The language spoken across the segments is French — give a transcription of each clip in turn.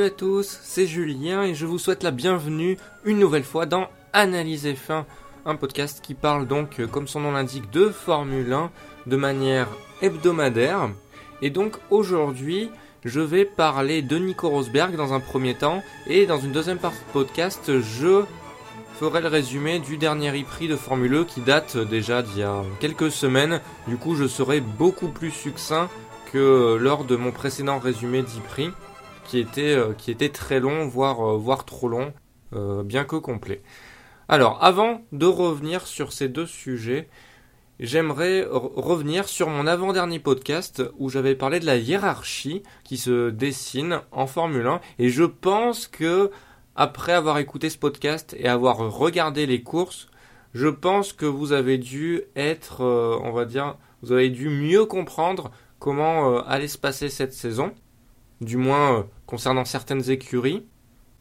Salut à tous, c'est Julien et je vous souhaite la bienvenue une nouvelle fois dans Analyse F1, un podcast qui parle donc, comme son nom l'indique, de Formule 1 de manière hebdomadaire. Et donc aujourd'hui, je vais parler de Nico Rosberg dans un premier temps et dans une deuxième partie podcast, je ferai le résumé du dernier e-prix de Formule 1 qui date déjà d'il y a quelques semaines. Du coup, je serai beaucoup plus succinct que lors de mon précédent résumé d'e-prix qui était, euh, qui était très long, voire, euh, voire trop long, euh, bien que complet. Alors, avant de revenir sur ces deux sujets, j'aimerais revenir sur mon avant-dernier podcast où j'avais parlé de la hiérarchie qui se dessine en Formule 1 et je pense que après avoir écouté ce podcast et avoir regardé les courses, je pense que vous avez dû être, on va dire, vous avez dû mieux comprendre comment allait se passer cette saison, du moins concernant certaines écuries.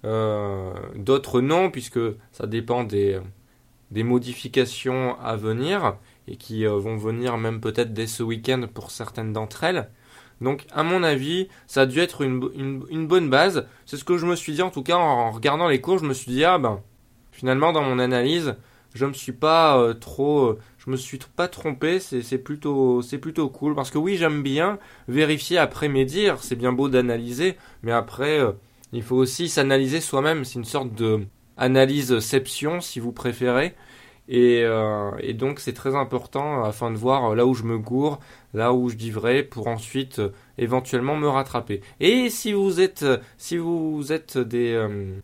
Euh, d'autres non, puisque ça dépend des, modifications à venir et qui euh, vont venir même peut-être dès ce week-end pour certaines d'entre elles. Donc, à mon avis, ça a dû être une, une, bonne base. C'est ce que je me suis dit, en tout cas, en regardant les cours, je me suis dit, ah ben, finalement, dans mon analyse, je me suis pas euh, trop, je me suis pas trompé. C'est plutôt, c'est plutôt cool parce que oui, j'aime bien vérifier après mes dires. C'est bien beau d'analyser, mais après, il faut aussi s'analyser soi-même. C'est une sorte de analyse-ception, si vous préférez. Et, euh, et donc c'est très important afin de voir là où je me gourre, là où je dis vrai, pour ensuite euh, éventuellement me rattraper. Et si vous êtes, si vous êtes des, euh,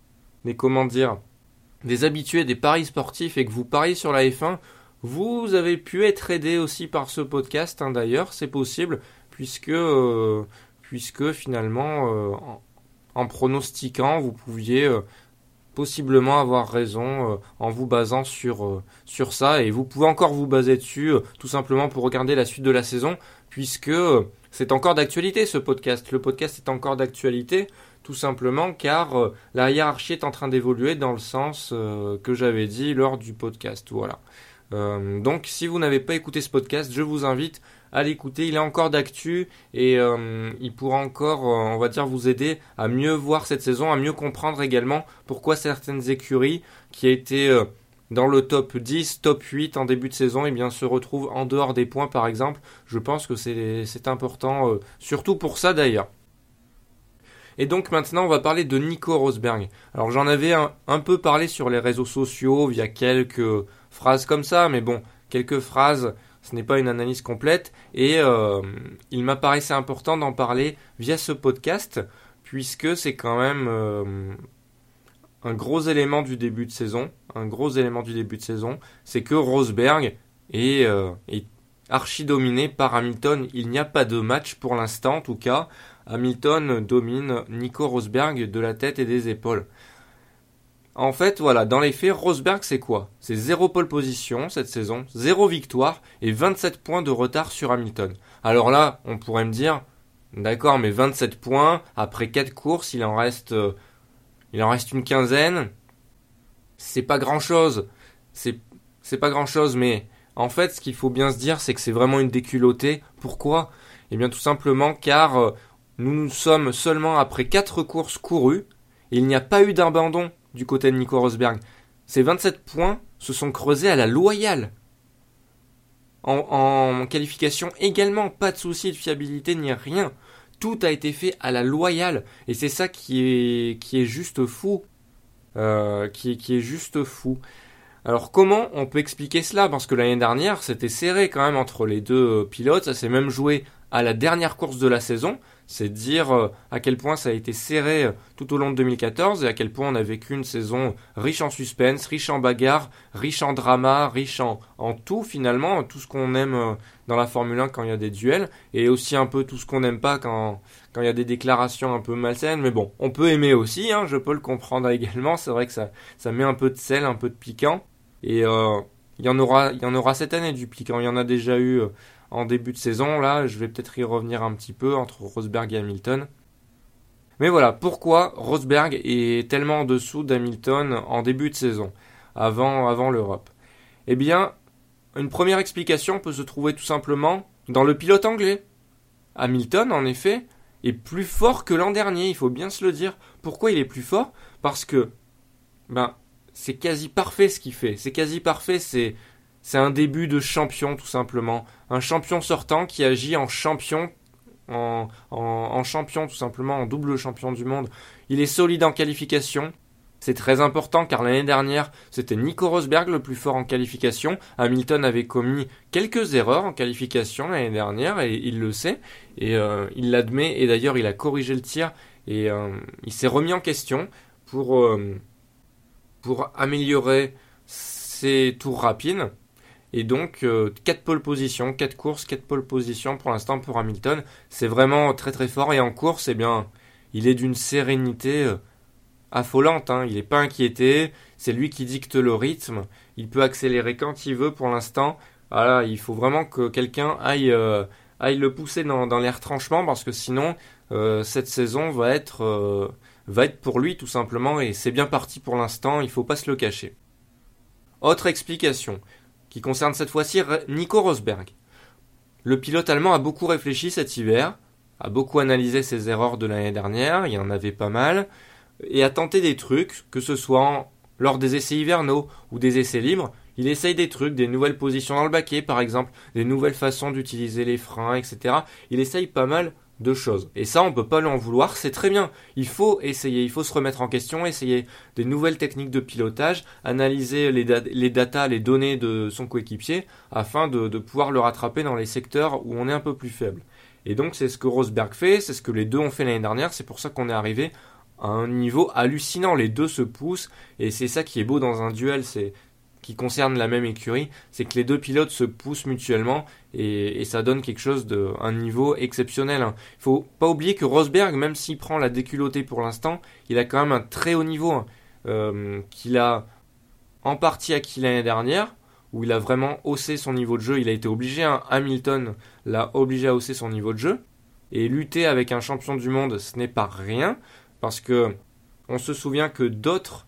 des comment dire, des habitués des paris sportifs et que vous pariez sur la F1, vous avez pu être aidé aussi par ce podcast. Hein, D'ailleurs, c'est possible puisque puisque finalement en pronostiquant, vous pouviez euh, possiblement avoir raison euh, en vous basant sur, euh, sur ça. Et vous pouvez encore vous baser dessus tout simplement pour regarder la suite de la saison, puisque c'est encore d'actualité ce podcast. Le podcast est encore d'actualité tout simplement car la hiérarchie est en train d'évoluer dans le sens que j'avais dit lors du podcast. Voilà. donc si vous n'avez pas écouté ce podcast, je vous invite à l'écouter. Il est encore d'actu et euh, il pourra encore, euh, on va dire, vous aider à mieux voir cette saison, à mieux comprendre également pourquoi certaines écuries qui étaient euh, dans le top 10, top 8 en début de saison, eh bien, se retrouvent en dehors des points par exemple. Je pense que c'est important, surtout pour ça d'ailleurs. Et donc maintenant, on va parler de Nico Rosberg. Alors j'en avais un, peu parlé sur les réseaux sociaux via quelques phrases comme ça, mais bon, quelques phrases ce n'est pas une analyse complète et euh, il m'apparaissait important d'en parler via ce podcast puisque c'est quand même euh, un gros élément du début de saison. Un gros élément du début de saison, c'est que Rosberg est, euh, est archi dominé par Hamilton. Il n'y a pas de match pour l'instant en tout cas. Hamilton domine Nico Rosberg de la tête et des épaules. En fait, voilà, dans les faits, Rosberg, c'est quoi? C'est zéro pole position cette saison, zéro victoire et 27 points de retard sur Hamilton. Alors là, on pourrait me dire, d'accord, mais 27 points, après 4 courses, il en reste, euh, il en reste une quinzaine. C'est pas grand chose. C'est, c'est pas grand chose, mais en fait, ce qu'il faut bien se dire, c'est que c'est vraiment une déculottée. Pourquoi? Eh bien, tout simplement car euh, nous nous sommes seulement après 4 courses courues. il n'y a pas eu d'abandon du côté de Nico Rosberg. Ces 27 points se sont creusés à la loyale. En, qualification également, pas de souci de fiabilité ni rien. Tout a été fait à la loyale. Et c'est ça qui est, qui est juste fou. Euh, qui est juste fou. Alors comment on peut expliquer cela? Parce que l'année dernière, c'était serré quand même entre les deux pilotes. Ça s'est même joué à la dernière course de la saison. C'est dire euh, à quel point ça a été serré euh, tout au long de 2014 et à quel point on a vécu une saison riche en suspense, riche en bagarre, riche en drama, riche en, tout finalement, tout ce qu'on aime euh, dans la Formule 1 quand il y a des duels et aussi un peu tout ce qu'on n'aime pas quand, quand il y a des déclarations un peu malsaines. Mais bon, on peut aimer aussi, hein, je peux le comprendre également. C'est vrai que ça, ça met un peu de sel, un peu de piquant. Et il y en aura, il y en aura cette année du piquant. Il y en a déjà eu en début de saison. Là, je vais peut-être y revenir un petit peu entre Rosberg et Hamilton. Mais voilà, pourquoi Rosberg est tellement en dessous d'Hamilton en début de saison, avant, avant l'Europe? Eh bien, une première explication peut se trouver tout simplement dans le pilote anglais. Hamilton, en effet, est plus fort que l'an dernier, il faut bien se le dire. Pourquoi il est plus fort? Parce que ben c'est quasi parfait ce qu'il fait. C'est quasi parfait, c'est c'est un début de champion tout simplement. Un champion sortant qui agit en champion en, en, champion tout simplement, en double champion du monde. Il est solide en qualification, c'est très important car l'année dernière, c'était Nico Rosberg le plus fort en qualification. Hamilton avait commis quelques erreurs en qualification l'année dernière et il le sait et euh, il l'admet et d'ailleurs il a corrigé le tir et euh, il s'est remis en question pour, euh, pour améliorer ses tours rapides. Et donc, 4 pole positions, 4 courses, 4 pole positions pour l'instant pour Hamilton. C'est vraiment très très fort. Et en course, eh bien, il est d'une sérénité affolante. Hein. Il n'est pas inquiété. C'est lui qui dicte le rythme. Il peut accélérer quand il veut pour l'instant. Voilà, il faut vraiment que quelqu'un aille, euh, aille le pousser dans, les retranchements parce que sinon, euh, cette saison va être, euh, va être pour lui tout simplement et c'est bien parti pour l'instant. Il faut pas se le cacher. Autre explication qui concerne cette fois-ci Nico Rosberg. Le pilote allemand a beaucoup réfléchi cet hiver, a beaucoup analysé ses erreurs de l'année dernière, il y en avait pas mal et à tenter des trucs, que ce soit lors des essais hivernaux ou des essais libres. Il essaye des trucs, des nouvelles positions dans le baquet par exemple, des nouvelles façons d'utiliser les freins, etc. Il essaye pas mal de choses. Et ça, on peut pas lui en vouloir, c'est très bien. Il faut essayer, il faut se remettre en question, essayer des nouvelles techniques de pilotage, analyser les, les datas, les données de son coéquipier, afin de, de pouvoir le rattraper dans les secteurs où on est un peu plus faible. Et donc c'est ce que Rosberg fait, c'est ce que les deux ont fait l'année dernière, c'est pour ça qu'on est arrivé à un niveau hallucinant. Les deux se poussent et c'est ça qui est beau dans un duel, c'est qui concerne la même écurie, c'est que les deux pilotes se poussent mutuellement et, ça donne quelque chose de un niveau exceptionnel. Hein. Il faut pas oublier que Rosberg, même s'il prend la déculottée pour l'instant, il a quand même un très haut niveau hein. euh, qu'il a en partie acquis l'année dernière où il a vraiment haussé son niveau de jeu. Il a été obligé, hein. Hamilton l'a obligé à hausser son niveau de jeu. Et lutter avec un champion du monde, ce n'est pas rien parce que on se souvient que d'autres,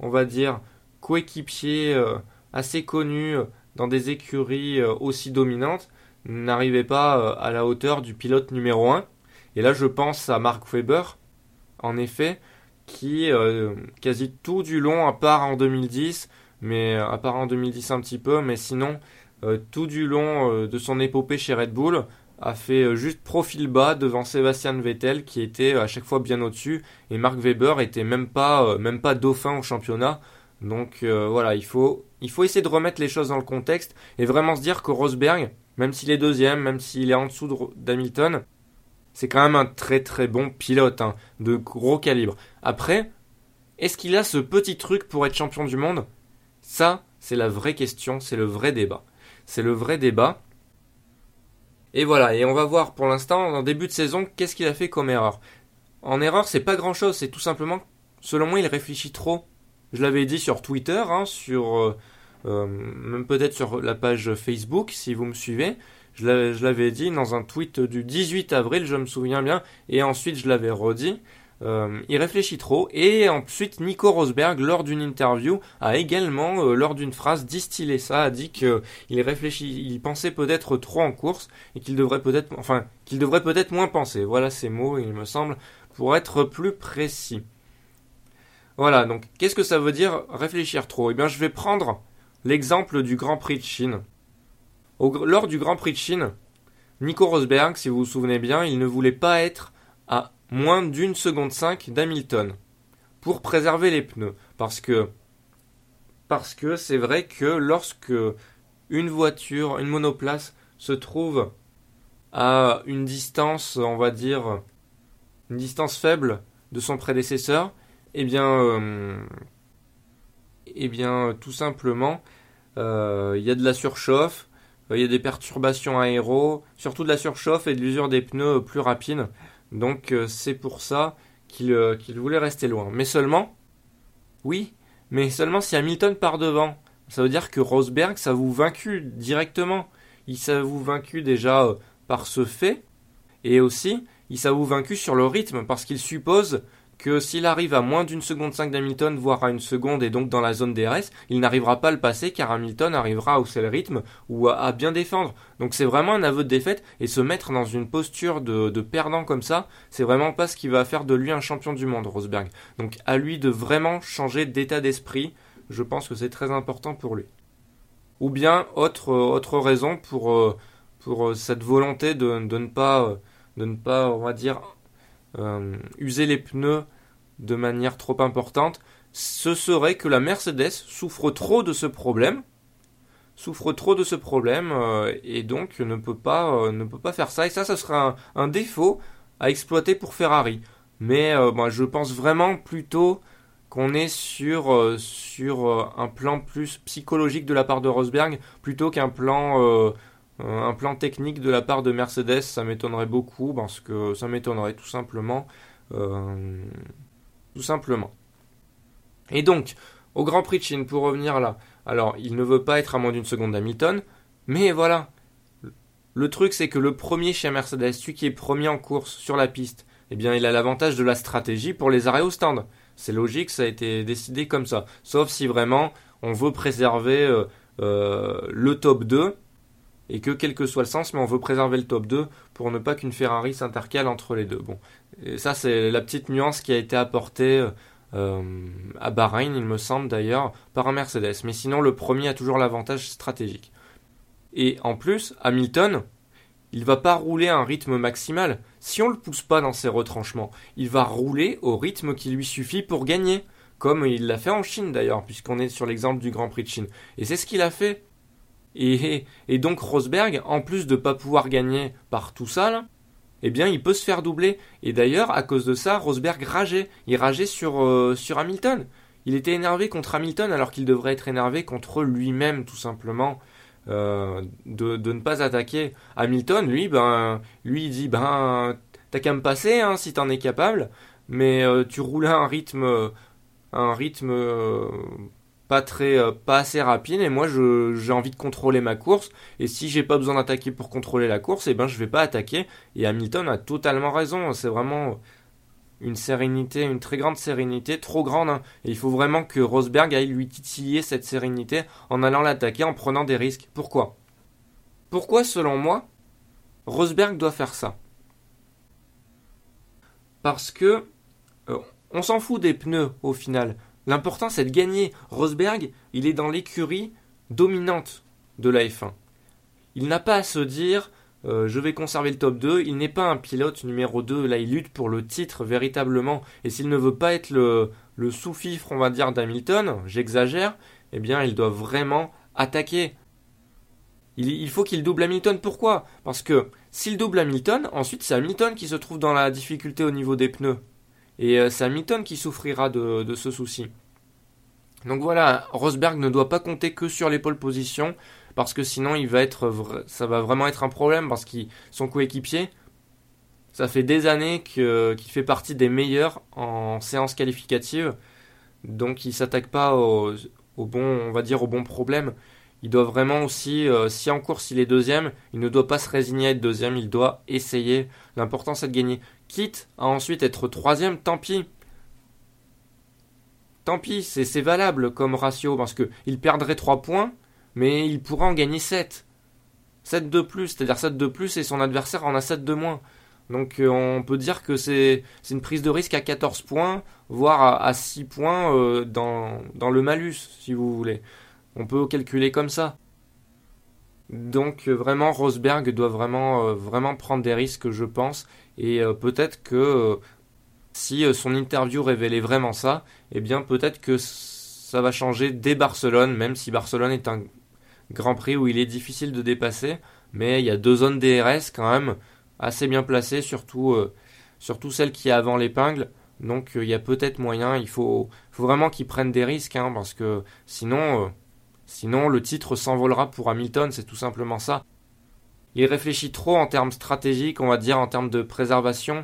on va dire, coéquipiers euh, assez connus euh, dans des écuries euh, aussi dominantes n'arrivaient pas à la hauteur du pilote numéro 1. Et là, je pense à Mark Webber, en effet, qui quasi tout du long, à part en 2010, mais à part en 2010 un petit peu, mais sinon tout du long de son épopée chez Red Bull, a fait juste profil bas devant Sébastien Vettel qui était à chaque fois bien au-dessus et Mark Webber était même pas même pas dauphin au championnat. Donc voilà, il faut il faut essayer de remettre les choses dans le contexte et vraiment se dire que Rosberg, même s'il est deuxième, même s'il est en dessous d'Hamilton, c'est quand même un très très bon pilote hein, de gros calibre. Après, est-ce qu'il a ce petit truc pour être champion du monde? Ça, c'est la vraie question, c'est le vrai débat. C'est le vrai débat. Et voilà, et on va voir pour l'instant, en début de saison, qu'est-ce qu'il a fait comme erreur. En erreur, c'est pas grand-chose, c'est tout simplement, selon moi, il réfléchit trop. Je l'avais dit sur Twitter, hein, sur euh, euh, même peut-être sur la page Facebook, si vous me suivez. Je l'avais dit dans un tweet du 18 avril, je me souviens bien, et ensuite je l'avais redit. Euh, il réfléchit trop et ensuite Nico Rosberg lors d'une interview a également lors d'une phrase distillé ça a dit qu'il réfléchit il pensait peut-être trop en course et qu'il devrait peut-être enfin qu'il devrait peut-être moins penser voilà ces mots il me semble pour être plus précis voilà donc qu'est-ce que ça veut dire réfléchir trop? Eh bien je vais prendre l'exemple du Grand Prix de Chine lors du Grand Prix de Chine Nico Rosberg si vous vous souvenez bien il ne voulait pas être à moins d'une seconde 5 d'Hamilton pour préserver les pneus. Parce que parce que c'est vrai que lorsque une voiture, une monoplace se trouve à une distance, on va dire, une distance faible de son prédécesseur, eh bien, euh, eh bien, tout simplement, euh, il y a de la surchauffe, il y a des perturbations aéro, surtout de la surchauffe et de l'usure des pneus plus rapide. Donc euh, c'est pour ça euh, qu'il voulait rester loin. Mais seulement, oui, mais seulement si Hamilton part devant. Ça veut dire que Rosberg, ça vous vaincu directement. Il s'avoue vaincu déjà euh, par ce fait, et aussi, il s'avoue vaincu sur le rythme, parce qu'il suppose que s'il arrive à moins d'une seconde 5 d'Hamilton, voire à une seconde et donc dans la zone DRS, il n'arrivera pas à le passer car Hamilton arrivera à hausser le rythme ou à, bien défendre. Donc c'est vraiment un aveu de défaite et se mettre dans une posture de, de perdant comme ça, c'est vraiment pas ce qui va faire de lui un champion du monde, Rosberg. Donc à lui de vraiment changer d'état d'esprit, je pense que c'est très important pour lui. Ou bien autre, autre raison pour, euh, pour euh, cette volonté de, de ne pas, de ne pas, on va dire, euh, user les pneus de manière trop importante, ce serait que la Mercedes souffre trop de ce problème, souffre trop de ce problème euh, et donc ne peut pas euh, ne peut pas faire ça et ça ce serait un, défaut à exploiter pour Ferrari. Mais moi je pense vraiment plutôt qu'on est sur sur un plan plus psychologique de la part de Rosberg plutôt qu'un plan un plan technique de la part de Mercedes, ça m'étonnerait beaucoup parce que ça m'étonnerait tout simplement. Euh, tout simplement. Et donc, au Grand Prix de Chine, pour revenir là, alors il ne veut pas être à moins d'une seconde d'Hamilton, mais voilà. Le truc, c'est que le premier chez Mercedes, celui qui est premier en course sur la piste, eh bien, il a l'avantage de la stratégie pour les arrêts au stand. C'est logique, ça a été décidé comme ça. Sauf si vraiment on veut préserver euh, euh, le top 2 et que quel que soit le sens, mais on veut préserver le top 2 pour ne pas qu'une Ferrari s'intercale entre les deux. Bon, et ça c'est la petite nuance qui a été apportée euh, à Bahreïn, il me semble d'ailleurs, par un Mercedes. Mais sinon, le premier a toujours l'avantage stratégique. Et en plus, Hamilton, il va pas rouler à un rythme maximal. Si on le pousse pas dans ses retranchements, il va rouler au rythme qui lui suffit pour gagner. Comme il l'a fait en Chine d'ailleurs, puisqu'on est sur l'exemple du Grand Prix de Chine. Et c'est ce qu'il a fait. Et, donc Rosberg, en plus de pas pouvoir gagner par tout ça, eh bien il peut se faire doubler. Et d'ailleurs, à cause de ça, Rosberg rageait. Il rageait sur, euh, Hamilton. Il était énervé contre Hamilton alors qu'il devrait être énervé contre lui-même, tout simplement. Euh, de, ne pas attaquer Hamilton, lui, ben, lui il dit ben t'as qu'à me passer hein, si t'en es capable, mais euh, tu roules à un rythme, un rythme pas très euh, pas assez rapide et moi j'ai envie de contrôler ma course et si j'ai pas besoin d'attaquer pour contrôler la course et eh ben je vais pas attaquer et Hamilton a totalement raison c'est vraiment une sérénité une très grande sérénité trop grande hein. et il faut vraiment que Rosberg aille lui titiller cette sérénité en allant l'attaquer en prenant des risques. Pourquoi? Pourquoi selon moi Rosberg doit faire ça? Parce que euh, on s'en fout des pneus au final L'important, c'est de gagner. Rosberg, il est dans l'écurie dominante de la F1. Il n'a pas à se dire euh, je vais conserver le top 2. Il n'est pas un pilote numéro 2. Là, il lutte pour le titre véritablement. Et s'il ne veut pas être le, sous-fifre, on va dire, d'Hamilton, j'exagère, eh bien, il doit vraiment attaquer. Il faut qu'il double Hamilton. Pourquoi? Parce que s'il double Hamilton, ensuite c'est Hamilton qui se trouve dans la difficulté au niveau des pneus. Et euh, c'est Hamilton qui souffrira de, ce souci. Donc voilà, Rosberg ne doit pas compter que sur les pole positions parce que sinon ça va vraiment être un problème parce qu'il son coéquipier, ça fait des années qu'il fait partie des meilleurs en séance qualificative, donc il s'attaque pas au, bon, on va dire au bon problème. Il doit vraiment aussi, euh, si en course il est deuxième, il ne doit pas se résigner à être deuxième, il doit essayer. L'important c'est de gagner. Quitte à ensuite être troisième, tant pis. Tant pis, c'est valable comme ratio, parce qu'il perdrait 3 points, mais il pourra en gagner 7. 7 de plus, c'est-à-dire 7 de plus et son adversaire en a 7 de moins. Donc euh, on peut dire que c'est une prise de risque à 14 points, voire à, 6 points euh, dans, dans le malus, si vous voulez. On peut calculer comme ça. Donc euh, vraiment, Rosberg doit vraiment, vraiment prendre des risques, je pense, et euh, peut-être que euh, si euh, son interview révélait vraiment ça, eh bien peut-être que ça va changer dès Barcelone, même si Barcelone est un Grand Prix où il est difficile de dépasser, mais il y a deux zones DRS quand même assez bien placées, surtout, surtout celle qui est avant l'épingle. Donc il y a peut-être moyen, il faut, vraiment qu'ils prennent des risques, hein, parce que sinon, sinon le titre s'envolera pour Hamilton, c'est tout simplement ça il réfléchit trop en termes stratégiques, on va dire, en termes de préservation.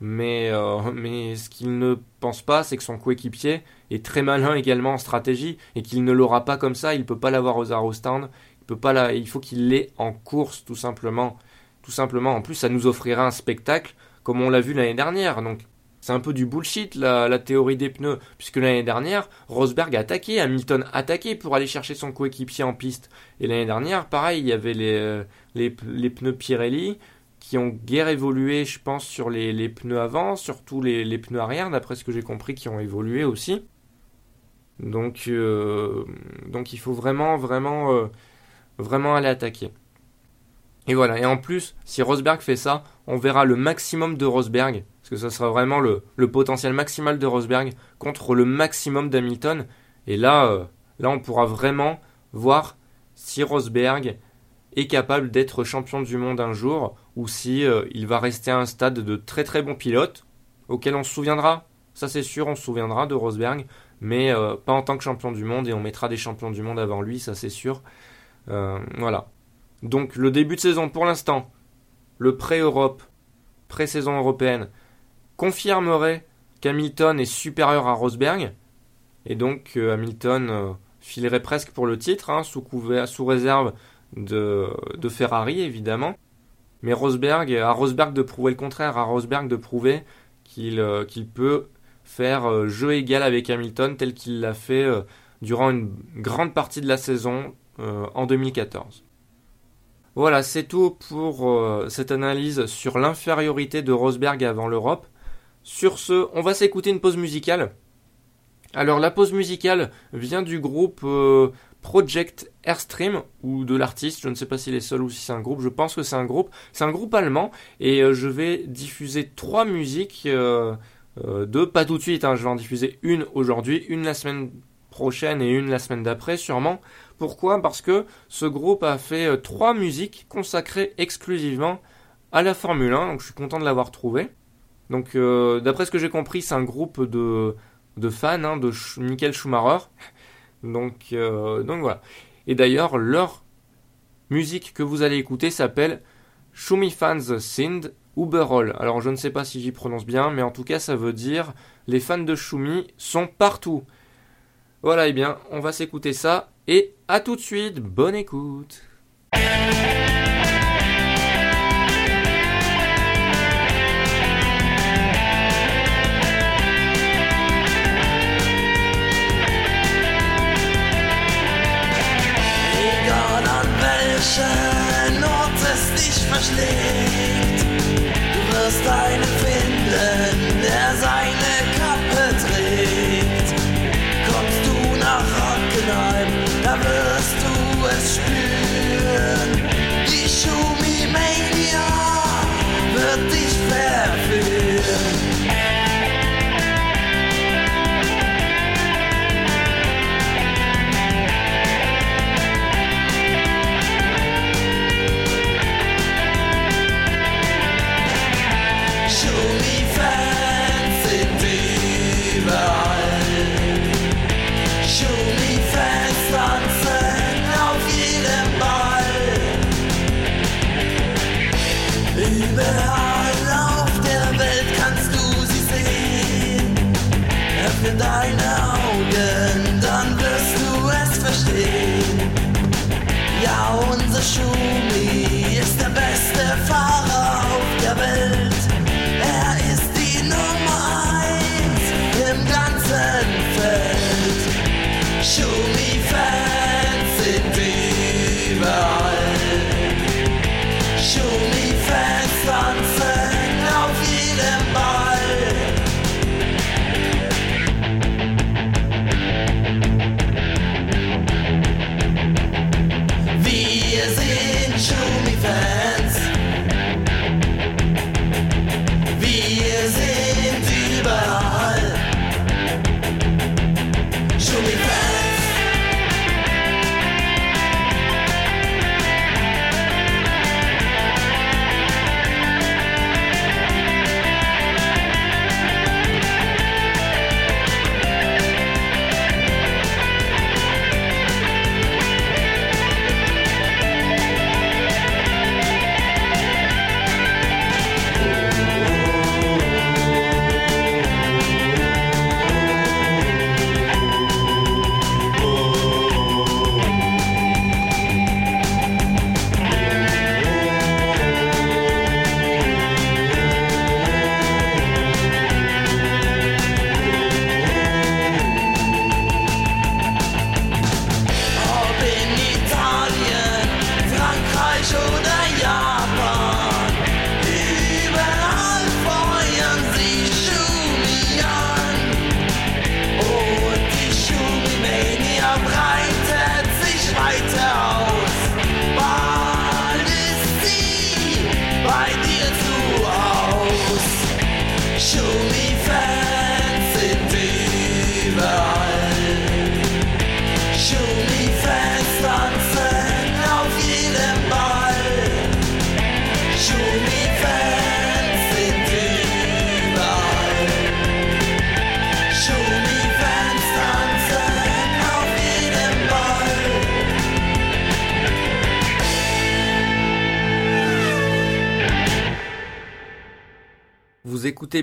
Mais, euh, mais ce qu'il ne pense pas, c'est que son coéquipier est très malin également en stratégie et qu'il ne l'aura pas comme ça. Il ne peut pas l'avoir aux arrow stand. Il peut pas la... Il faut qu'il l'ait en course, tout simplement. Tout simplement. En plus, ça nous offrira un spectacle comme on l'a vu l'année dernière. Donc, c'est un peu du bullshit la, théorie des pneus, puisque l'année dernière, Rosberg a attaqué, Hamilton a attaqué pour aller chercher son coéquipier en piste. Et l'année dernière, pareil, il y avait les, euh, pneus Pirelli qui ont guère évolué, je pense, sur les, pneus avant, surtout les, pneus arrière, d'après ce que j'ai compris, qui ont évolué aussi. Donc, euh, il faut vraiment, vraiment, euh, vraiment aller attaquer. Et voilà, et en plus, si Rosberg fait ça, on verra le maximum de Rosberg, parce que ça sera vraiment le, potentiel maximal de Rosberg contre le maximum d'Hamilton. Et là, euh, là, on pourra vraiment voir si Rosberg est capable d'être champion du monde un jour, ou si euh, il va rester à un stade de très très bon pilote, auquel on se souviendra. Ça c'est sûr, on se souviendra de Rosberg, mais euh, pas en tant que champion du monde, et on mettra des champions du monde avant lui, ça c'est sûr. voilà. Donc le début de saison pour l'instant, le pré-Europe, pré-saison européenne, confirmerait qu'Hamilton est supérieur à Rosberg. Et donc euh, Hamilton euh, filerait presque pour le titre, hein, sous, réserve de, Ferrari évidemment. Mais Rosberg, à Rosberg de prouver le contraire, à Rosberg de prouver qu'il euh, peut faire jeu égal avec Hamilton tel qu'il l'a fait durant une grande partie de la saison en 2014. Voilà, c'est tout pour euh, cette analyse sur l'infériorité de Rosberg avant l'Europe. Sur ce, on va s'écouter une pause musicale. Alors la pause musicale vient du groupe euh, Project Airstream ou de l'artiste, je ne sais pas s'il est seul ou si c'est un groupe, je pense que c'est un groupe. C'est un groupe allemand et euh, je vais diffuser trois musiques de pas tout de suite, hein. je vais en diffuser une aujourd'hui, une la semaine prochaine et une la semaine d'après sûrement. Pourquoi? Parce que ce groupe a fait euh, trois musiques consacrées exclusivement à la Formule 1, donc je suis content de l'avoir trouvé. Donc euh, d'après ce que j'ai compris, c'est un groupe de, de fans hein, de Michael Schumacher. donc, euh, donc voilà. Et d'ailleurs, leur musique que vous allez écouter s'appelle Schumi Fans Sind Uberall. Alors je ne sais pas si j'y prononce bien, mais en tout cas ça veut dire les fans de Schumi sont partout. Voilà, et eh bien, on va s'écouter ça et à tout de suite, bonne écoute. Welchen Ort es dich verschlägt. Du wirst einen finden, der seine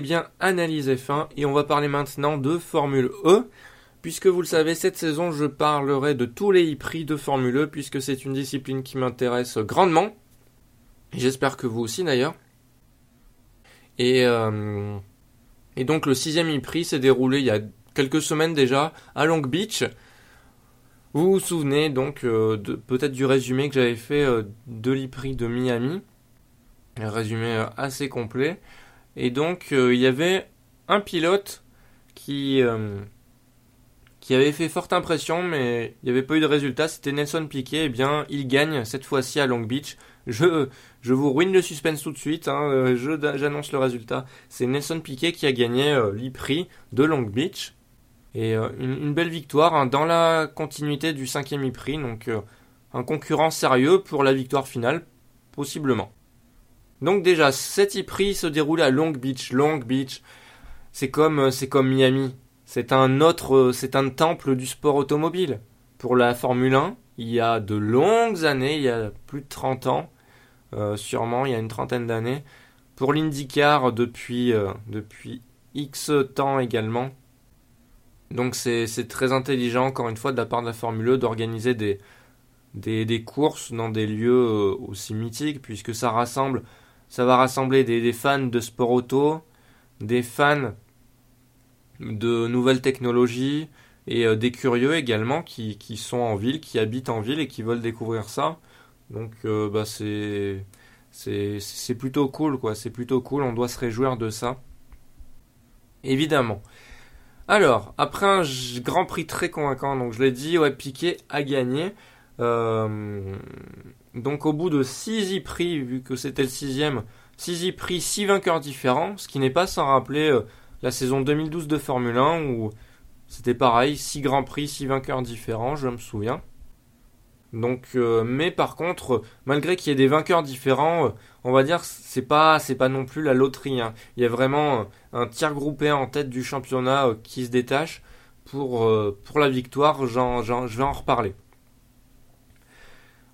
bien Analyse F1 et on va parler maintenant de Formule E. Puisque vous le savez, cette saison, je parlerai de tous les prix de Formule E, puisque c'est une discipline qui m'intéresse grandement. J'espère que vous aussi d'ailleurs. Et, euh, et donc le sixième e-prix s'est déroulé il y a quelques semaines déjà à Long Beach. Vous vous souvenez donc euh, peut-être du résumé que j'avais fait euh, de l'e-prix de Miami. Un résumé assez complet. Et donc euh, il y avait un pilote qui, euh, qui avait fait forte impression, mais il n'y avait pas eu de résultat. C'était Nelson Piquet. Eh bien, il gagne cette fois-ci à Long Beach. Je, je vous ruine le suspense tout de suite. hein, euh, J'annonce le résultat. C'est Nelson Piquet qui a gagné euh, l'e-prix de Long Beach. Et une, belle victoire hein, dans la continuité du cinquième e-prix. Donc un concurrent sérieux pour la victoire finale, possiblement. Donc déjà, cet e-prix se déroulait à Long Beach. Long Beach, c'est comme, euh, c'est comme Miami. C'est un autre, euh, c'est un temple du sport automobile. Pour la Formule 1, il y a de longues années, il y a plus de 30 ans, euh, sûrement, il y a une trentaine d'années. Pour l'IndyCar, depuis, depuis X temps également. Donc c'est très intelligent, encore une fois, de la part de la Formule E, d'organiser des, des, des courses dans des lieux aussi mythiques, puisque ça rassemble, ça va rassembler des, fans de sport auto, des fans de nouvelles technologies et euh, des curieux également qui, sont en ville, qui habitent en ville et qui veulent découvrir ça. Donc euh, bah c'est plutôt cool quoi, c'est plutôt cool, on doit se réjouir de ça. Évidemment. Alors, après un Grand Prix très convaincant, donc je l'ai dit, ouais, Piquet a gagné. Euh, donc au bout de 6 prix, vu que c'était le sixième, 6 prix, 6 vainqueurs différents, ce qui n'est pas sans rappeler euh, la saison 2012 de Formule 1 où c'était pareil, 6 grands prix, 6 vainqueurs différents, je me souviens. Donc, euh, mais par contre, malgré qu'il y ait des vainqueurs différents, euh, on va dire c'est pas c'est pas non plus la loterie. hein. Il y a vraiment un tir groupé en tête du championnat qui se détache pour pour la victoire. J'en, j'en- je vais en reparler.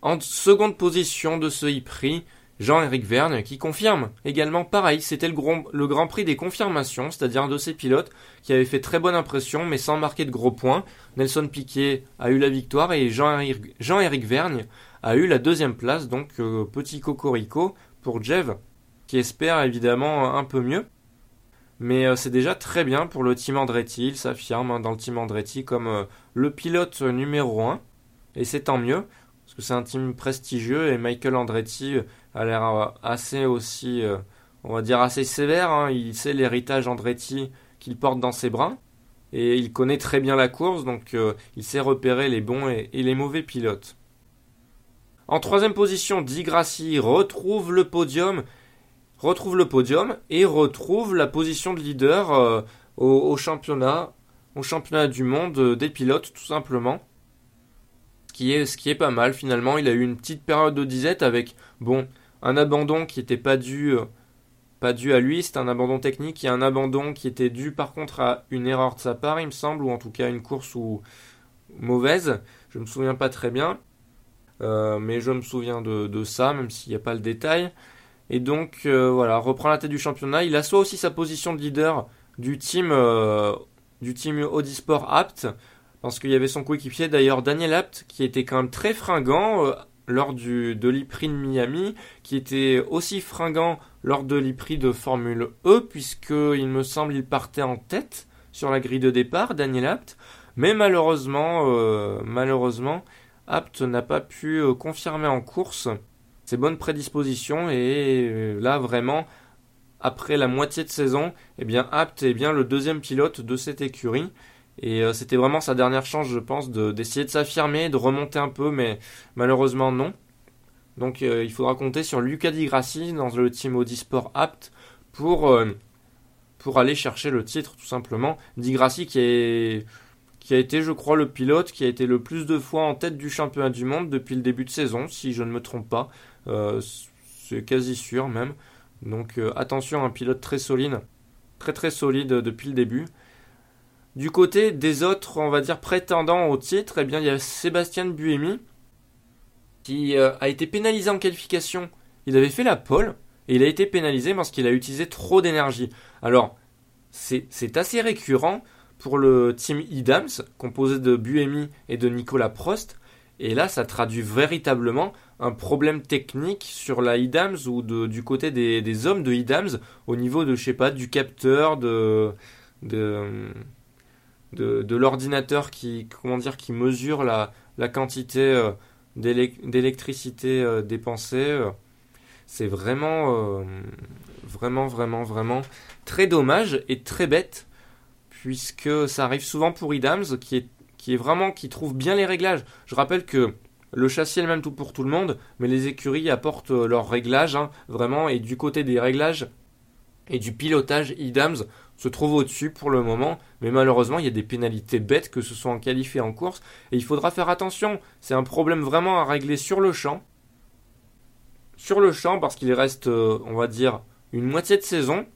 En seconde position de ce e-prix, Jean-Éric Vergne qui confirme également pareil, c'était le, le Grand Prix des confirmations, c'est-à-dire de ces pilotes qui avaient fait très bonne impression mais sans marquer de gros points. Nelson Piquet a eu la victoire et Jean-Éric Vergne a eu la deuxième place, donc euh, petit cocorico pour Jev qui espère évidemment un peu mieux. Mais euh, c'est déjà très bien pour le team Andretti, il s'affirme hein, dans le team Andretti comme euh, le pilote numéro 1 et c'est tant mieux c'est un team prestigieux et Michael Andretti euh, a l'air euh, assez aussi, euh, on va dire assez sévère. hein. Il sait l'héritage Andretti qu'il porte dans ses bras et il connaît très bien la course, donc il sait repérer les bons et, les mauvais pilotes. En troisième position, Di Grassi retrouve le podium, retrouve le podium et retrouve la position de leader au, championnat, au championnat du monde des pilotes, tout simplement qui ce qui est pas mal finalement. Il a eu une petite période de disette avec bon un abandon qui n'était pas dû euh, pas dû à lui, c'était un abandon technique et un abandon qui était dû par contre à une erreur de sa part, il me semble, ou en tout cas une course ou mauvaise. Je me souviens pas très bien, Euh, mais je me souviens de, ça, même s'il n'y a pas le détail. Et donc euh, voilà, reprend la tête du championnat. Il assoit aussi sa position de leader du team du team Audisport Apt parce qu'il y avait son coéquipier d'ailleurs Daniel Apt qui était quand même très fringant euh, lors du, de l'E-Prix de Miami, qui était aussi fringant lors de l'E-Prix de Formule E, puisque il me semble il partait en tête sur la grille de départ, Daniel Apt, mais malheureusement, euh, malheureusement, Apt n'a pas pu euh, confirmer en course ses bonnes prédispositions et là vraiment après la moitié de saison, eh bien Apt est bien le deuxième pilote de cette écurie. Et euh, c'était vraiment sa dernière chance, je pense, de- d'essayer de, s'affirmer, de remonter un peu, mais malheureusement non. Donc euh, il faudra compter sur Luca Di Grassi dans le team Audisport Apt pour, euh, pour aller chercher le titre, tout simplement. Di Grassi qui, qui a été, je crois, le pilote qui a été le plus de fois en tête du championnat du monde depuis le début de saison, si je ne me trompe pas. C'est quasi sûr même. Donc attention, un pilote très solide, très très solide depuis le début. Du côté des autres, on va dire prétendants au titre, eh bien il y a Sébastien Buemi qui euh, a été pénalisé en qualification. Il avait fait la pole et il a été pénalisé parce qu'il a utilisé trop d'énergie. Alors, c'est assez récurrent pour le team Idams, composé de Buemi et de Nicolas Prost, et là, ça traduit véritablement un problème technique sur la IDAMS ou du côté des, hommes de IDAMS au niveau de, je sais pas, du capteur, de, de, de, l'ordinateur qui, comment dire, qui mesure la, quantité euh, d'électricité euh, dépensée. C'est vraiment, euh, vraiment, vraiment, vraiment très dommage et très bête puisque ça arrive souvent pour IDAMS qui est vraiment qui trouve bien les réglages. Je rappelle que le châssis est le même tout pour tout le monde, mais les écuries apportent euh, leurs réglages, hein, vraiment, et du côté des réglages et du pilotage, IDAMS se trouve au-dessus pour le moment, mais malheureusement, il y a des pénalités bêtes, que ce soit en qualif et en course, et il faudra faire attention. C'est un problème vraiment à régler sur le champ. Sur le champ, parce qu'il reste, euh, on va dire, une moitié de saison.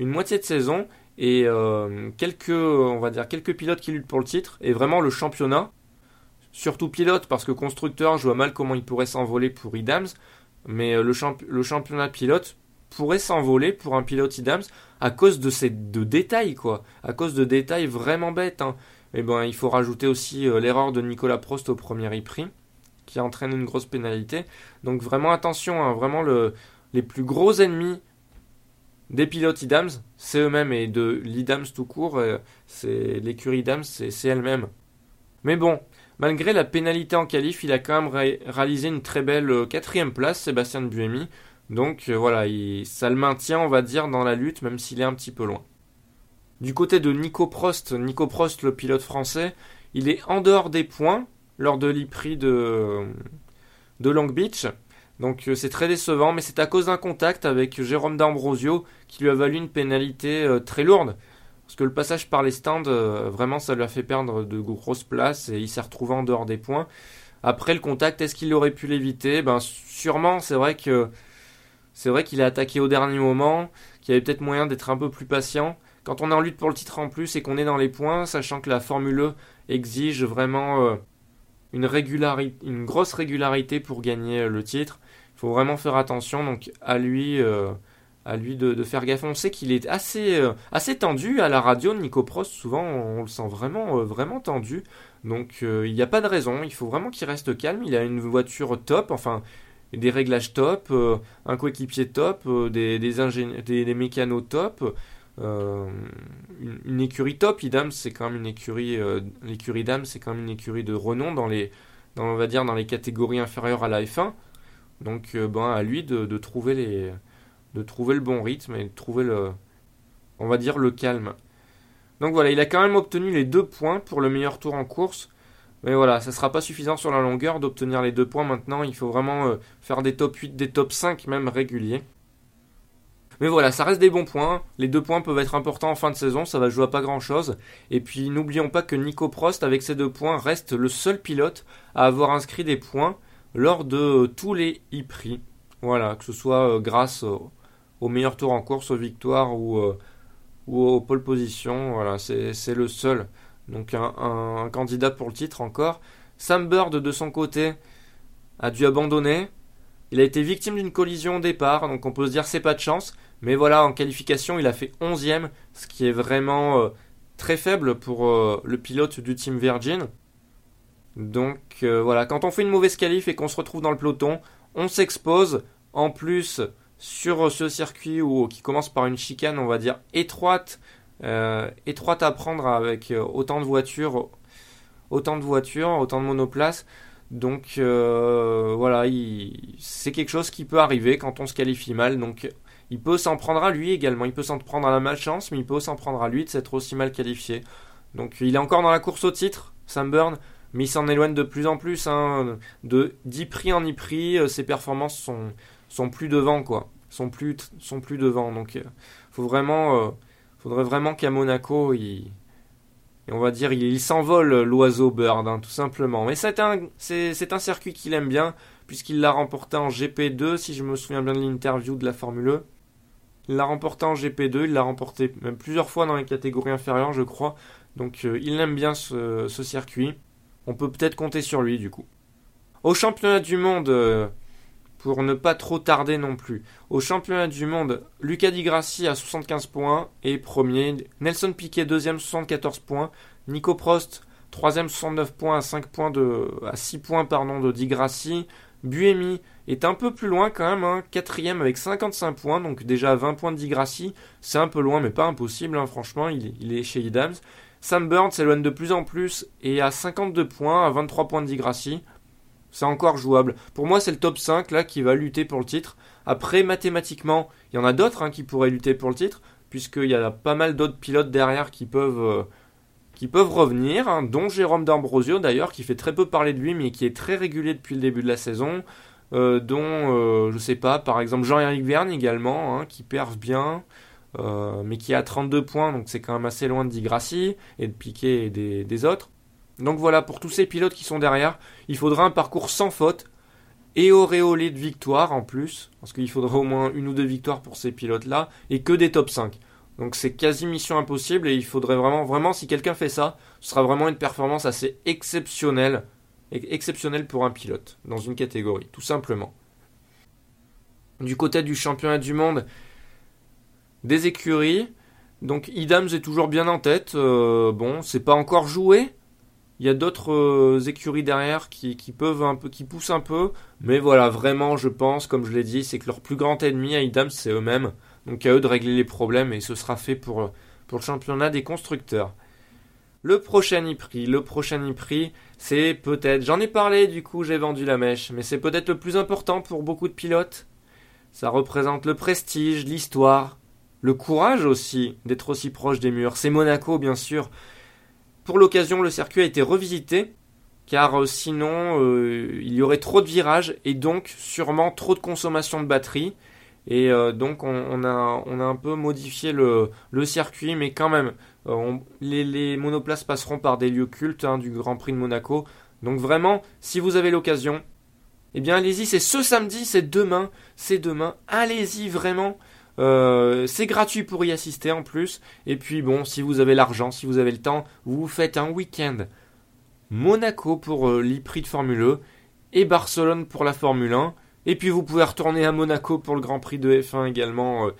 Une moitié de saison, et euh, quelques, on va dire, quelques pilotes qui luttent pour le titre, et vraiment le championnat, surtout pilote, parce que constructeur, je vois mal comment il pourrait s'envoler pour IDAMS, mais euh, le, le championnat pilote pourrait s'envoler pour un pilote IDAMS à cause de ces de détails, quoi, à cause de détails vraiment bêtes. Hein. Et ben, il faut rajouter aussi euh, l'erreur de Nicolas Prost au premier e-prix, qui entraîne une grosse pénalité. Donc vraiment attention, hein, vraiment le, les plus gros ennemis des pilotes IDAMS, c'est eux-mêmes, et de l'IDAMS tout court, euh, c'est l'écurie IDAMS, c'est elle-même. Mais bon, malgré la pénalité en qualif, il a quand même réalisé une très belle euh, quatrième place, Sébastien Buemi. Donc euh, voilà, ça le maintient, on va dire, dans la lutte, même s'il est un petit peu loin. Du côté de Nico Prost, Nico Prost, le pilote français, il est en dehors des points lors de l'e-prix de, de Long Beach. Donc euh, c'est très décevant, mais c'est à cause d'un contact avec Jérôme D'Ambrosio qui lui a valu une pénalité euh, très lourde. Parce que le passage par les stands, vraiment, ça lui a fait perdre de grosses places et il s'est retrouvé en dehors des points. Après le contact, est-ce qu'il aurait pu l'éviter? Ben sûrement, c'est vrai que c'est vrai qu'il a attaqué au dernier moment, qu'il y avait peut-être moyen d'être un peu plus patient. Quand on est en lutte pour le titre en plus et qu'on est dans les points, sachant que la Formule E exige vraiment une, régularité, une grosse régularité pour gagner le titre, il faut vraiment faire attention donc à lui, euh, à lui de, faire gaffe. On sait qu'il est assez, euh, assez tendu à la radio. Nico Prost, souvent, on le sent vraiment, euh, vraiment tendu. Donc il n'y a pas de raison. Il faut vraiment qu'il reste calme. Il a une voiture top, enfin des réglages top, un coéquipier top, des, des, mécanos top. une, écurie top, c'est quand une écurie, l'écurie Dam c'est quand même une écurie de renom dans les, dans, les catégories inférieures à la F1. Donc euh, ben, à lui de, trouver de trouver le bon rythme et de trouver le, on va dire le calme. Donc voilà, il a quand même obtenu les deux points pour le meilleur tour en course. Mais voilà, ça ne sera pas suffisant sur la longueur d'obtenir les deux points maintenant. Il faut vraiment euh, faire des top 8, des top 5 même réguliers. Mais voilà, ça reste des bons points. Les deux points peuvent être importants en fin de saison, ça va jouer à pas grand chose. Et puis n'oublions pas que Nico Prost, avec ses deux points, reste le seul pilote à avoir inscrit des points lors de tous les e-prix. Voilà, que ce soit euh, grâce au, meilleur tour en course, aux victoires ou, euh, ou aux pole position. Voilà, c'est le seul. Donc un, candidat pour le titre encore. Sam Bird de son côté a dû abandonner. Il a été victime d'une collision au départ, donc on peut se dire c'est pas de chance. Mais voilà, en qualification, il a fait 11ème, ce qui est vraiment euh, très faible pour le pilote du team Virgin. Donc euh, voilà, quand on fait une mauvaise qualif et qu'on se retrouve dans le peloton, on s'expose. En plus, sur ce circuit qui commence par une chicane, on va dire étroite, euh, étroite à prendre avec euh, autant de voitures, autant de voitures, autant de monoplaces. Donc voilà, c'est quelque chose qui peut arriver quand on se qualifie mal. Donc il peut s'en prendre à lui également. Il peut s'en prendre à la malchance, mais il peut s'en prendre à lui de s'être aussi mal qualifié. Donc il est encore dans la course au titre, Sam Burn mais il s'en éloigne de plus en plus. Hein. De 10 prix en 10 prix, euh, ses performances sont, sont plus devant, quoi. Sont plus, sont plus devant. Donc, euh, faut vraiment, euh, faudrait vraiment qu'à Monaco, il, on va dire, il, s'envole l'oiseau Bird, hein, tout simplement. Mais c'est un, circuit qu'il aime bien, puisqu'il l'a remporté en GP2, si je me souviens bien de l'interview de la Formule E. Il l'a remporté en GP2, il l'a remporté même plusieurs fois dans les catégories inférieures, je crois. Donc il aime bien ce circuit on peut peut-être compter sur lui du coup. Au championnat du monde, euh, pour ne pas trop tarder non plus. Au championnat du monde, Lucas Di Grassi a 75 points et premier. Nelson Piquet deuxième 74 points. Nico Prost troisième 69 points à 5 points de à 6 points pardon de Di Grassi. Buemi est un peu plus loin quand même, hein, quatrième avec 55 points, donc déjà 20 points de Di Grassi. C'est un peu loin, mais pas impossible, hein, franchement, il, il, est chez Idams. Sam Burns s'éloigne de plus en plus et à 52 points, à 23 points de Di Grassi. C'est encore jouable. Pour moi, c'est le top 5 là qui va lutter pour le titre. Après, mathématiquement, il y en a d'autres hein, qui pourraient lutter pour le titre, puisqu'il y a pas mal d'autres pilotes derrière qui peuvent, euh, revenir, hein, dont Jérôme D'Ambrosio d'ailleurs, qui fait très peu parler de lui, mais qui est très régulier depuis le début de la saison. Euh, dont, euh, je sais pas, par exemple Jean-Éric Verne également, hein, qui perve bien, euh, mais qui a 32 points, donc c'est quand même assez loin de Digrassi et de Piquet et des, des, autres. Donc voilà, pour tous ces pilotes qui sont derrière, il faudra un parcours sans faute et auréolé de victoires en plus, parce qu'il faudra au moins une ou deux victoires pour ces pilotes-là, et que des top 5. Donc c'est quasi mission impossible et il faudrait vraiment, vraiment, si quelqu'un fait ça, ce sera vraiment une performance assez exceptionnelle exceptionnel pour un pilote dans une catégorie, tout simplement. Du côté du championnat du monde des écuries, donc Idams est toujours bien en tête. Euh, bon, c'est pas encore joué. Il y a d'autres euh, écuries derrière qui, peuvent un peu, qui poussent un peu, mais voilà, vraiment, je pense, comme je l'ai dit, c'est que leur plus grand ennemi à Idams, c'est eux-mêmes. Donc à eux de régler les problèmes et ce sera fait pour, pour le championnat des constructeurs. Le prochain e-prix, le prochain e-prix, c'est peut-être, j'en ai parlé du coup, j'ai vendu la mèche, mais c'est peut-être le plus important pour beaucoup de pilotes. Ça représente le prestige, l'histoire, le courage aussi d'être aussi proche des murs. C'est Monaco bien sûr. Pour l'occasion, le circuit a été revisité, car euh, sinon euh, il y aurait trop de virages et donc sûrement trop de consommation de batterie. Et euh, donc on, a, un peu modifié le, circuit, mais quand même, les, monoplaces passeront par des lieux cultes hein, du Grand Prix de Monaco. Donc vraiment, si vous avez l'occasion, eh bien allez-y, c'est ce samedi, c'est demain, c'est demain, allez-y vraiment. Euh, c'est gratuit pour y assister en plus. Et puis bon, si vous avez l'argent, si vous avez le temps, vous faites un week-end Monaco pour euh, de Formule E et Barcelone pour la Formule 1. Et puis vous pouvez retourner à Monaco pour le Grand Prix de F1 également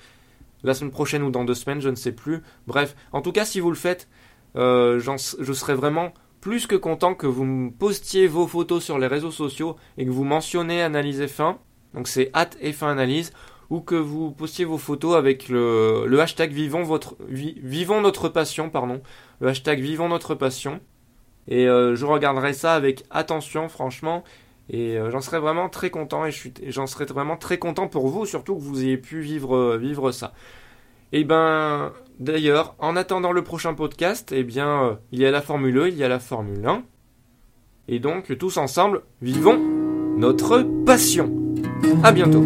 la semaine prochaine ou dans deux semaines, je ne sais plus. Bref, en tout cas, si vous le faites, euh, je serais vraiment plus que content que vous postiez vos photos sur les réseaux sociaux et que vous mentionniez Analyse F1, donc c'est at F1 Analyse, ou que vous postiez vos photos avec le, hashtag vivons, votre, notre passion, pardon, le hashtag vivons notre passion. Et euh, je regarderai ça avec attention, franchement. Et euh, j'en serais vraiment très content et j'en serais vraiment très content pour vous, surtout que vous ayez pu vivre, euh, vivre ça. Et ben, d'ailleurs, en attendant le prochain podcast, eh bien, il y a la Formule 1, il y a la Formule 1. Et donc, tous ensemble, vivons notre passion. À bientôt.